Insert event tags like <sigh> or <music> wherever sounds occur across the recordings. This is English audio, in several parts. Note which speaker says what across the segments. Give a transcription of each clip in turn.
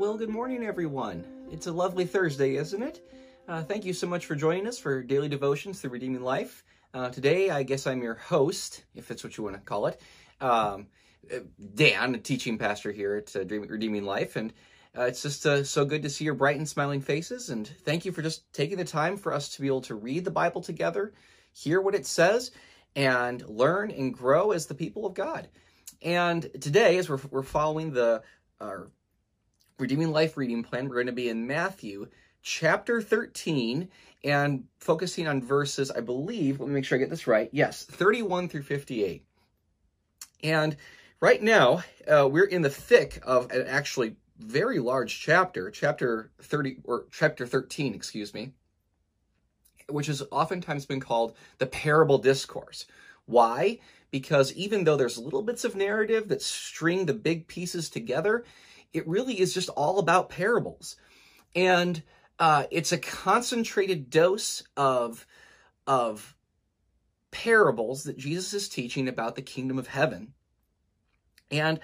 Speaker 1: Well, good morning, everyone. It's a lovely Thursday, isn't it? Uh, thank you so much for joining us for Daily Devotions through Redeeming Life. Uh, today, I guess I'm your host, if that's what you want to call it. Um, Dan, a teaching pastor here at uh, Redeeming Life, and uh, it's just uh, so good to see your bright and smiling faces. And thank you for just taking the time for us to be able to read the Bible together, hear what it says, and learn and grow as the people of God. And today, as we're, we're following the our Redeeming Life reading plan, we're going to be in Matthew chapter 13 and focusing on verses, I believe, let me make sure I get this right. Yes, 31 through 58. And right now, uh, we're in the thick of an actually very large chapter, chapter 30 or chapter 13, excuse me, which has oftentimes been called the parable discourse. Why? Because even though there's little bits of narrative that string the big pieces together, it really is just all about parables. And uh, it's a concentrated dose of, of parables that Jesus is teaching about the kingdom of heaven. And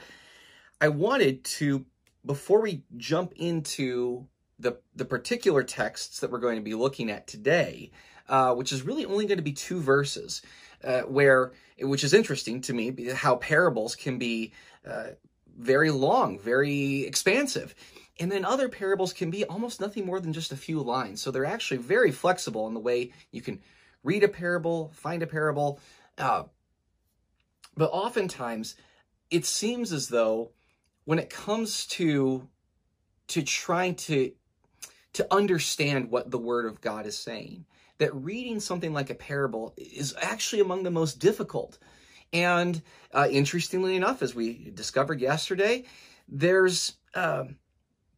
Speaker 1: I wanted to, before we jump into the, the particular texts that we're going to be looking at today, uh, which is really only going to be two verses, uh, where, which is interesting to me, how parables can be uh, very long, very expansive. And then other parables can be almost nothing more than just a few lines. So they're actually very flexible in the way you can read a parable, find a parable. Uh, but oftentimes, it seems as though when it comes to to trying to to understand what the word of God is saying, that reading something like a parable is actually among the most difficult. And uh, interestingly enough, as we discovered yesterday, there's uh,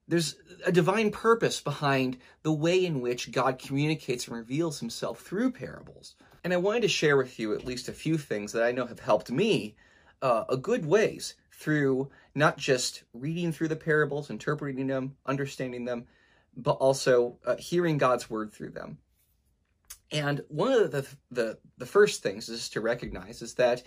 Speaker 1: there's a divine purpose behind the way in which God communicates and reveals himself through parables. And I wanted to share with you at least a few things that I know have helped me uh, a good ways through not just reading through the parables, interpreting them, understanding them, but also uh, hearing God's word through them. And one of the, the, the first things is to recognize is that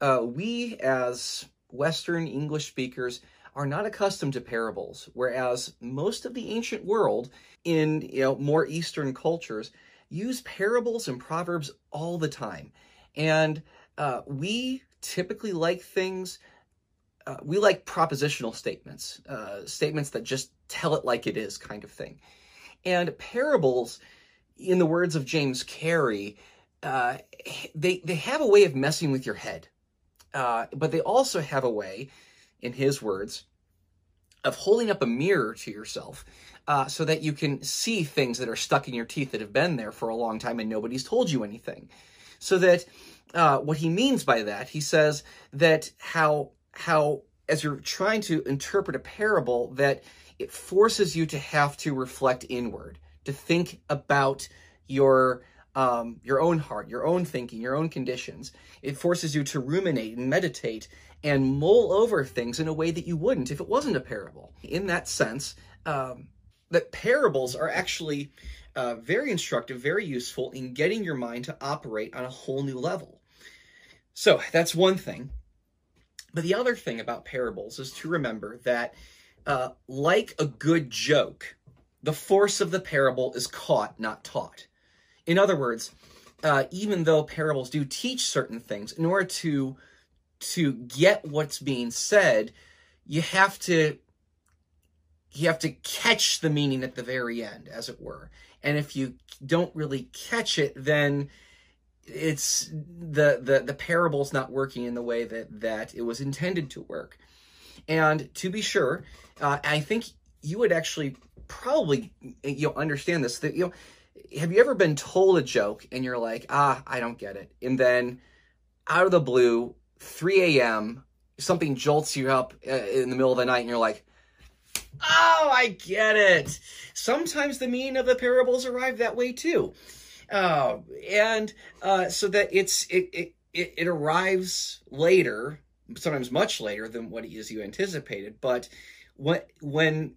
Speaker 1: uh, we as Western English speakers are not accustomed to parables, whereas most of the ancient world in you know more Eastern cultures use parables and proverbs all the time. And uh, we typically like things, uh, we like propositional statements, uh, statements that just tell it like it is kind of thing. And parables, in the words of James Carey, uh, they, they have a way of messing with your head. Uh, but they also have a way, in his words, of holding up a mirror to yourself uh, so that you can see things that are stuck in your teeth that have been there for a long time and nobody's told you anything. So that uh, what he means by that, he says that how how as you're trying to interpret a parable, that it forces you to have to reflect inward, to think about your um, your own heart, your own thinking, your own conditions. It forces you to ruminate and meditate and mull over things in a way that you wouldn't if it wasn't a parable. In that sense, um, that parables are actually uh, very instructive, very useful in getting your mind to operate on a whole new level. So that's one thing. But the other thing about parables is to remember that, uh, like a good joke, the force of the parable is caught, not taught. In other words, uh, even though parables do teach certain things, in order to to get what's being said, you have to you have to catch the meaning at the very end, as it were. And if you don't really catch it, then it's the the the parable's not working in the way that that it was intended to work. And to be sure, uh, I think you would actually probably you'll understand this that you know have you ever been told a joke and you're like, ah, I don't get it. And then out of the blue, 3 a.m., something jolts you up uh, in the middle of the night and you're like, oh, I get it. Sometimes the meaning of the parables arrive that way too. Uh, and uh, so that it's it, it, it arrives later, sometimes much later than what it is you anticipated. But what when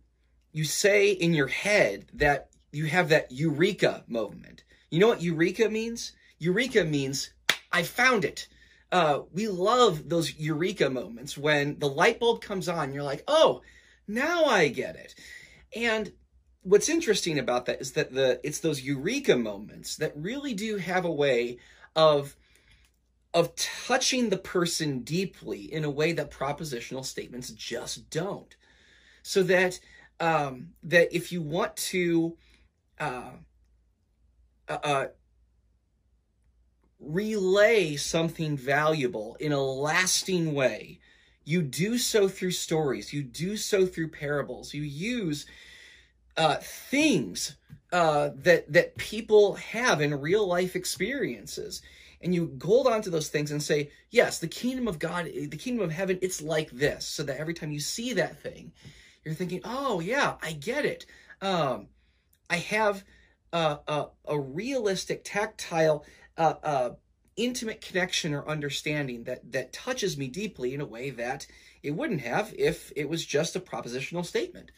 Speaker 1: you say in your head that you have that eureka moment. You know what eureka means? Eureka means I found it. Uh, we love those eureka moments when the light bulb comes on. You're like, oh, now I get it. And what's interesting about that is that the it's those eureka moments that really do have a way of of touching the person deeply in a way that propositional statements just don't. So that um, that if you want to uh, uh, uh, relay something valuable in a lasting way, you do so through stories. You do so through parables. You use uh, things uh, that that people have in real life experiences and you hold on to those things and say, yes, the kingdom of God, the kingdom of heaven, it's like this. So that every time you see that thing, you're thinking, oh, yeah, I get it. Um, I have a, a, a realistic, tactile, uh, uh, intimate connection or understanding that, that touches me deeply in a way that it wouldn't have if it was just a propositional statement.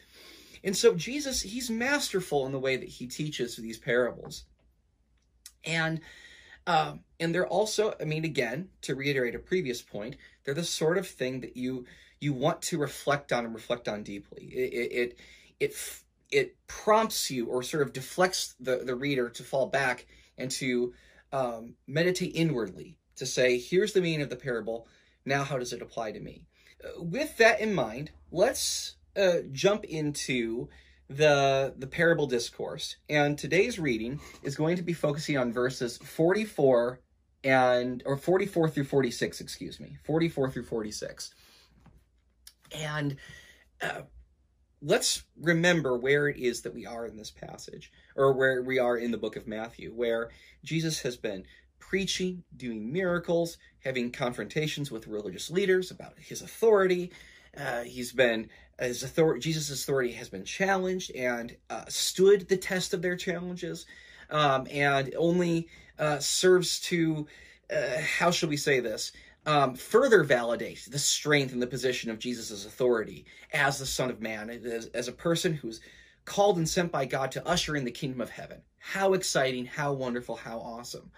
Speaker 1: And so Jesus, he's masterful in the way that he teaches these parables. And um, and they're also, I mean, again, to reiterate a previous point, they're the sort of thing that you you want to reflect on and reflect on deeply. It it it it, prompts you or sort of deflects the the reader to fall back and to um, meditate inwardly to say, here's the meaning of the parable. Now, how does it apply to me? Uh, with that in mind, let's uh, jump into the the parable discourse. And today's reading is going to be focusing on verses 44 and or 44 through 46, excuse me. 44 through 46. And uh, let's remember where it is that we are in this passage or where we are in the book of Matthew where Jesus has been preaching, doing miracles, having confrontations with religious leaders about his authority. Uh, he's been his authority, Jesus' authority has been challenged and uh, stood the test of their challenges, um, and only uh, serves to, uh, how shall we say this, um, further validate the strength and the position of Jesus' authority as the Son of Man, as, as a person who's called and sent by God to usher in the kingdom of heaven. How exciting, how wonderful, how awesome.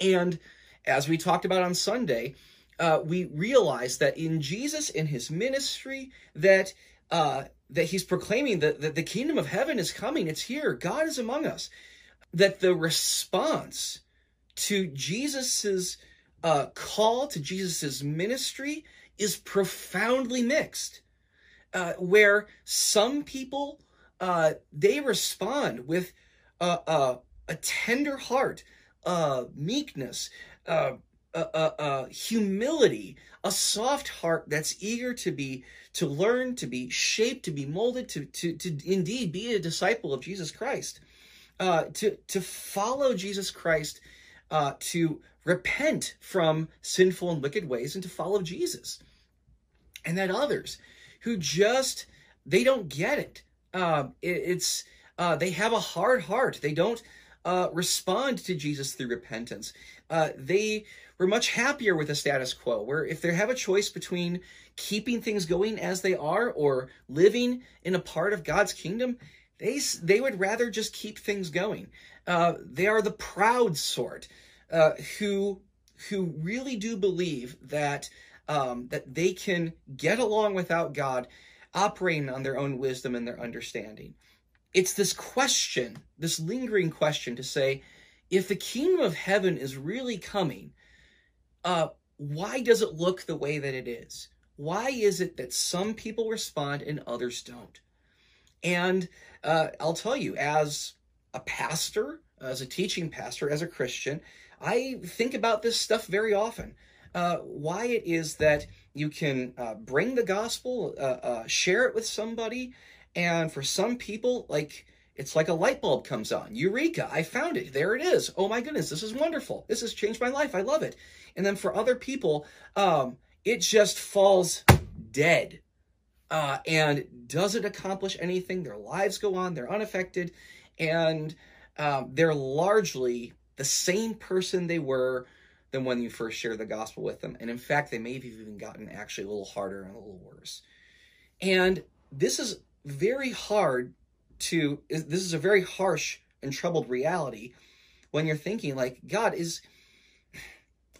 Speaker 1: And as we talked about on Sunday, uh, we realize that in Jesus in his ministry that uh, that he's proclaiming that, that the kingdom of heaven is coming. It's here. God is among us. That the response to Jesus's uh, call to Jesus's ministry is profoundly mixed. Uh, where some people uh, they respond with a tender heart, meekness, uh, humility, a soft heart that's eager to be to learn, to be shaped, to be molded, to to to indeed be a disciple of Jesus Christ, uh, to to follow Jesus Christ, uh, to repent from sinful and wicked ways, and to follow Jesus, and that others who just they don't get it. Uh, it it's uh, they have a hard heart. They don't uh, respond to Jesus through repentance. Uh, they we're much happier with the status quo, where if they have a choice between keeping things going as they are or living in a part of God's kingdom, they, they would rather just keep things going. Uh, they are the proud sort uh, who, who really do believe that, um, that they can get along without God, operating on their own wisdom and their understanding. It's this question, this lingering question to say, if the kingdom of heaven is really coming, uh, why does it look the way that it is? Why is it that some people respond and others don't? And uh, I'll tell you, as a pastor, as a teaching pastor, as a Christian, I think about this stuff very often. Uh, why it is that you can uh, bring the gospel, uh, uh, share it with somebody, and for some people, like it's like a light bulb comes on. Eureka, I found it. There it is. Oh my goodness, this is wonderful. This has changed my life. I love it. And then for other people, um, it just falls dead. Uh, and doesn't accomplish anything. Their lives go on, they're unaffected, and um, they're largely the same person they were than when you first shared the gospel with them. And in fact, they may have even gotten actually a little harder and a little worse. And this is very hard to this is a very harsh and troubled reality when you're thinking like god is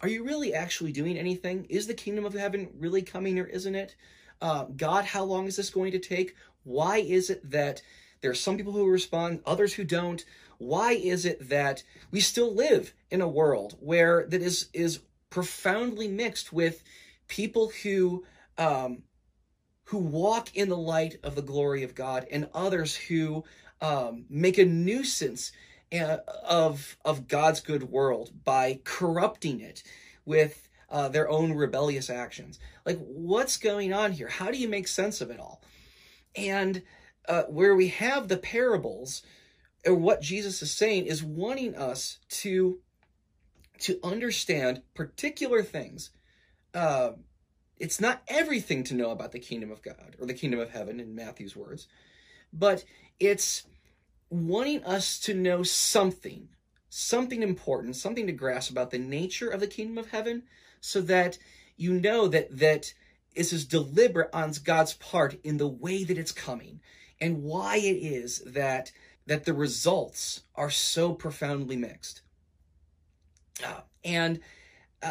Speaker 1: are you really actually doing anything is the kingdom of heaven really coming or isn't it Uh, God, how long is this going to take? Why is it that there are some people who respond, others who don't? Why is it that we still live in a world where that is is profoundly mixed with people who um, who walk in the light of the glory of God and others who um, make a nuisance uh, of of God's good world by corrupting it with uh, their own rebellious actions. Like, what's going on here? How do you make sense of it all? And uh, where we have the parables, or what Jesus is saying, is wanting us to to understand particular things. Uh, it's not everything to know about the kingdom of God or the kingdom of heaven, in Matthew's words, but it's wanting us to know something, something important, something to grasp about the nature of the kingdom of heaven, so that you know that that this is deliberate on God's part in the way that it's coming, and why it is that that the results are so profoundly mixed. Uh, and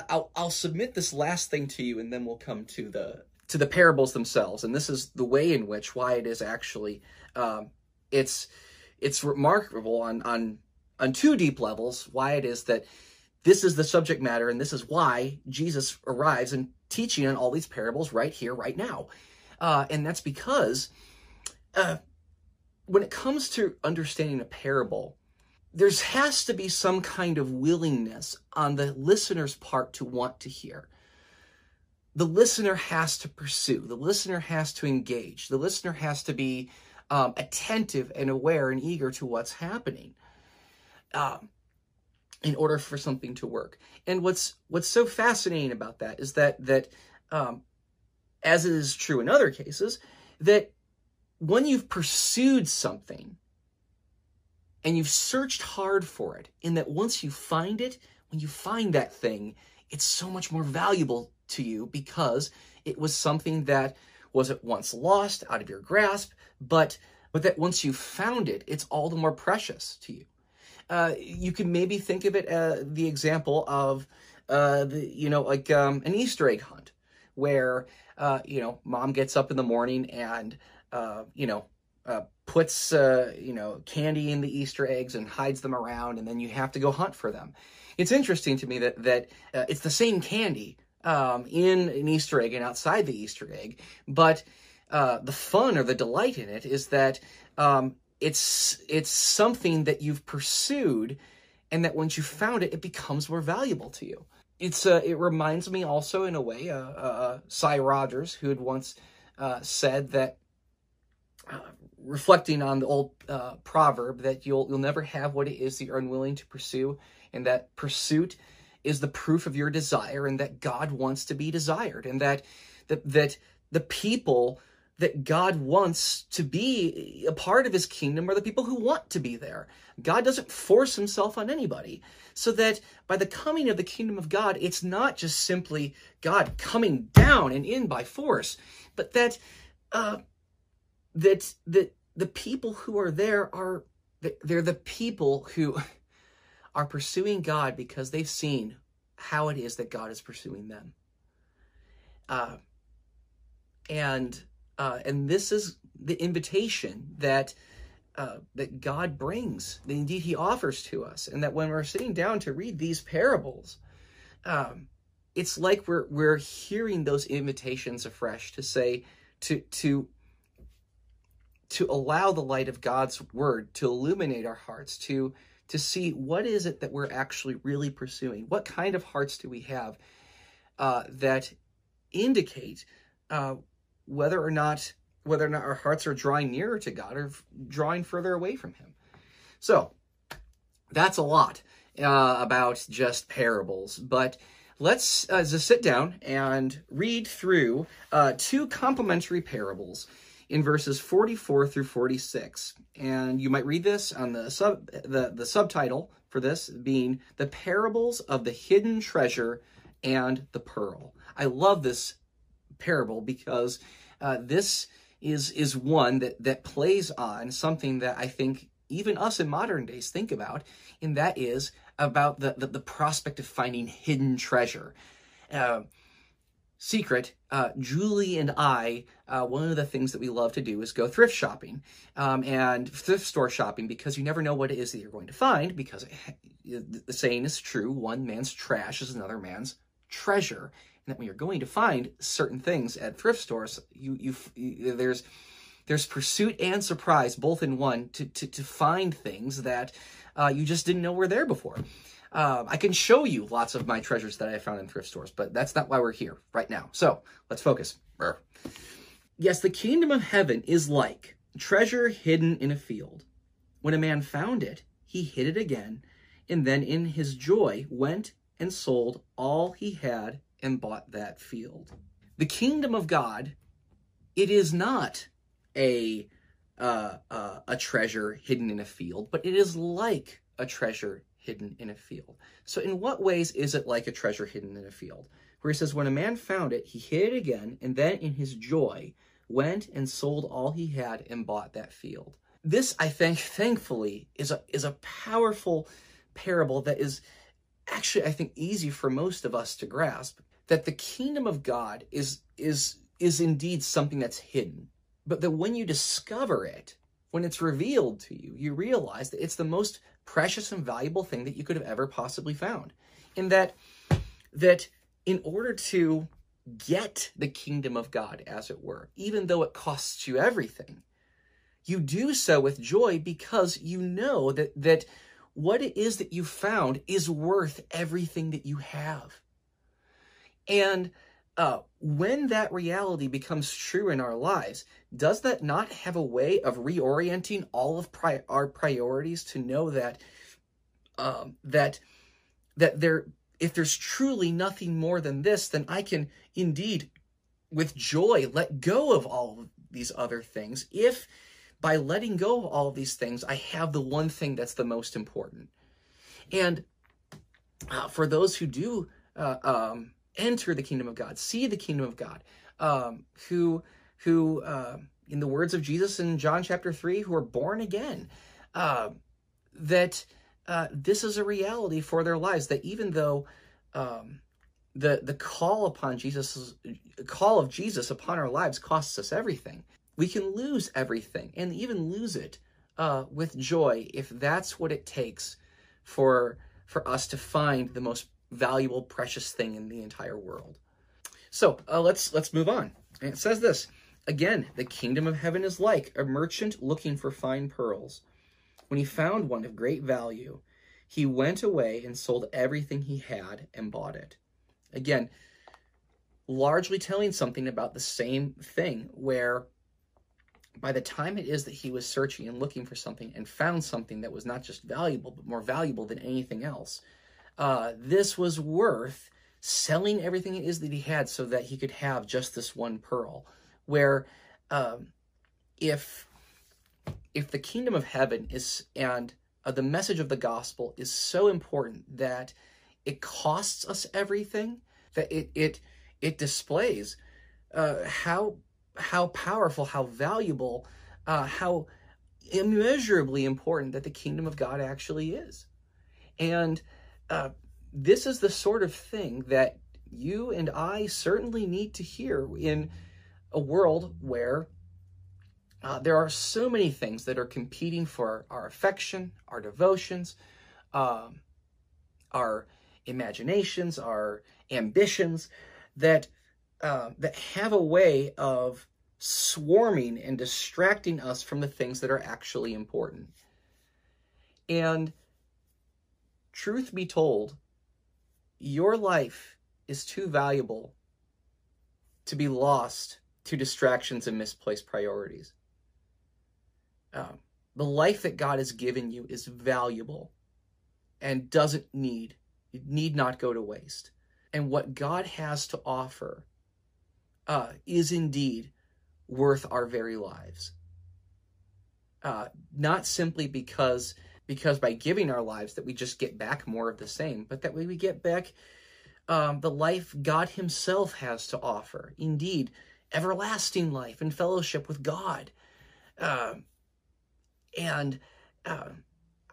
Speaker 1: I'll, I'll submit this last thing to you, and then we'll come to the to the parables themselves. And this is the way in which why it is actually um, it's it's remarkable on on on two deep levels why it is that this is the subject matter and this is why Jesus arrives and teaching on all these parables right here, right now. Uh, and that's because uh, when it comes to understanding a parable, there has to be some kind of willingness on the listener's part to want to hear. The listener has to pursue, the listener has to engage, the listener has to be um, attentive and aware and eager to what's happening um, in order for something to work. And what's what's so fascinating about that is that that um, as is true in other cases, that when you've pursued something and you've searched hard for it, in that once you find it, when you find that thing, it's so much more valuable to you because it was something that was at once lost out of your grasp, but but that once you found it, it's all the more precious to you. Uh, you can maybe think of it uh, the example of uh, the you know like um, an Easter egg hunt where uh, you know mom gets up in the morning and uh, you know uh, puts uh, you know candy in the Easter eggs and hides them around, and then you have to go hunt for them. It's interesting to me that that uh, it's the same candy um, in an Easter egg and outside the Easter egg, but uh, the fun or the delight in it is that um, it's it's something that you've pursued, and that once you found it, it becomes more valuable to you. It's uh, it reminds me also in a way, uh, uh, Sy Rogers, who had once said that uh, reflecting on the old uh, proverb that you'll you'll never have what it is that you're unwilling to pursue, and that pursuit is the proof of your desire, and that God wants to be desired, and that that that the people that God wants to be a part of his kingdom are the people who want to be there. God doesn't force himself on anybody. So that by the coming of the kingdom of God, it's not just simply God coming down and in by force, but that uh, that that the people who are there are they're the people who <laughs> are pursuing God because they've seen how it is that God is pursuing them. Uh, and uh, and this is the invitation that uh, that God brings, that indeed He offers to us, and that when we're sitting down to read these parables, um, it's like we're we're hearing those invitations afresh to say to to to allow the light of God's word to illuminate our hearts, to to see what is it that we're actually really pursuing. What kind of hearts do we have uh, that indicate uh, whether or not whether or not our hearts are drawing nearer to God or drawing further away from Him. So that's a lot uh, about just parables, but let's uh, just sit down and read through uh, two complementary parables in verses 44 through 46. And you might read this on the sub the, the subtitle for this being the parables of the hidden treasure and the pearl. I love this parable because uh, this is is one that that plays on something that I think even us in modern days think about, and that is about the the, the prospect of finding hidden treasure. Uh, secret, uh, Julie and I, uh, one of the things that we love to do is go thrift shopping um, and thrift store shopping because you never know what it is that you're going to find because the saying is true, one man's trash is another man's treasure. And that when you're going to find certain things at thrift stores, you, you, you there's there's pursuit and surprise both in one to, to, to find things that uh, you just didn't know were there before. Um, I can show you lots of my treasures that I found in thrift stores, but that's not why we're here right now. So let's focus. Yes, the kingdom of heaven is like treasure hidden in a field. When a man found it, he hid it again, and then in his joy went and sold all he had and bought that field. The kingdom of God, it is not a uh, uh, a treasure hidden in a field, but it is like a treasure hidden in a field. So in what ways is it like a treasure hidden in a field? Where he says, when a man found it, he hid it again, and then in his joy went and sold all he had and bought that field. This, I think, <laughs> thankfully, is a is a powerful parable that is actually, I think, easy for most of us to grasp. That the kingdom of God is is is indeed something that's hidden, but that when you discover it, when it's revealed to you, you realize that it's the most precious and valuable thing that you could have ever possibly found. In that, that in order to get the kingdom of God, as it were, even though it costs you everything, you do so with joy because you know that, that what it is that you found is worth everything that you have. And uh, when that reality becomes true in our lives, does that not have a way of reorienting all of pri- our priorities to know that um, that that there, if there's truly nothing more than this, then I can indeed, with joy, let go of all of these other things. If by letting go of all of these things, I have the one thing that's the most important. And uh, for those who do uh, um, enter the kingdom of God, see the kingdom of God, um, who, who, uh, in the words of Jesus in John chapter three, who are born again, uh, that uh, this is a reality for their lives. That even though um, the the call upon Jesus, call of Jesus upon our lives costs us everything, we can lose everything and even lose it uh, with joy if that's what it takes for for us to find the most valuable, precious thing in the entire world. So uh, let's let's move on. And it says this again: the kingdom of heaven is like a merchant looking for fine pearls. When he found one of great value, he went away and sold everything he had and bought it. Again, largely telling something about the same thing, where by the time it is that he was searching and looking for something and found something that was not just valuable, but more valuable than anything else, uh, this was worth selling everything it is that he had so that he could have just this one pearl. Where um, if if the kingdom of heaven is and uh, the message of the gospel is so important that it costs us everything, that it it it displays uh, how how powerful, how valuable, uh, how immeasurably important that the kingdom of God actually is. And uh, this is the sort of thing that you and I certainly need to hear in a world where uh, there are so many things that are competing for our affection, our devotions, um, our imaginations, our ambitions, that uh, that have a way of swarming and distracting us from the things that are actually important. And truth be told, your life is too valuable to be lost to distractions and misplaced priorities. Um, the life that God has given you is valuable and doesn't need, it need not go to waste. And what God has to offer uh, is indeed worth our very lives. Uh, not simply because because by giving our lives that we just get back more of the same, but that way we get back um, the life God Himself has to offer. Indeed, everlasting life and fellowship with God. Uh, and uh,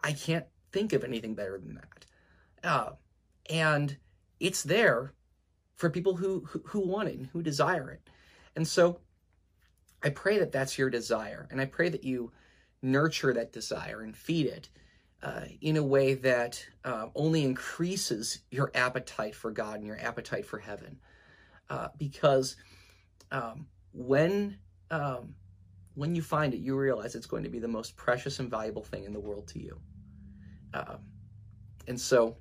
Speaker 1: I can't think of anything better than that. Uh, and it's there for people who, who, who want it and who desire it. And so I pray that that's your desire. And I pray that you nurture that desire and feed it uh, in a way that uh, only increases your appetite for God and your appetite for heaven. Uh, because um, when um, when you find it, you realize it's going to be the most precious and valuable thing in the world to you. Um, and so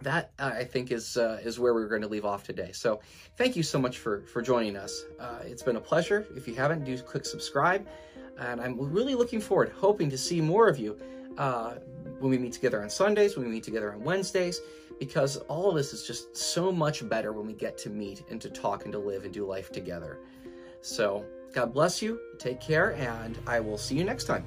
Speaker 1: that uh, I think is uh, is where we're going to leave off today. So thank you so much for for joining us. Uh, it's been a pleasure. If you haven't, do click subscribe. And I'm really looking forward, hoping to see more of you uh, when we meet together on Sundays, when we meet together on Wednesdays, because all of this is just so much better when we get to meet and to talk and to live and do life together. So God bless you. Take care, and I will see you next time.